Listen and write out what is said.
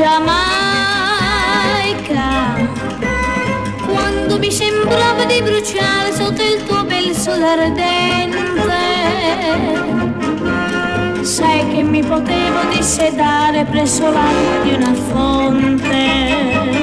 Giamaica, quando mi sembrava di bruciare sotto il tuo bel sole ardente, sai che mi potevo dissedare presso l'acqua di una fonte.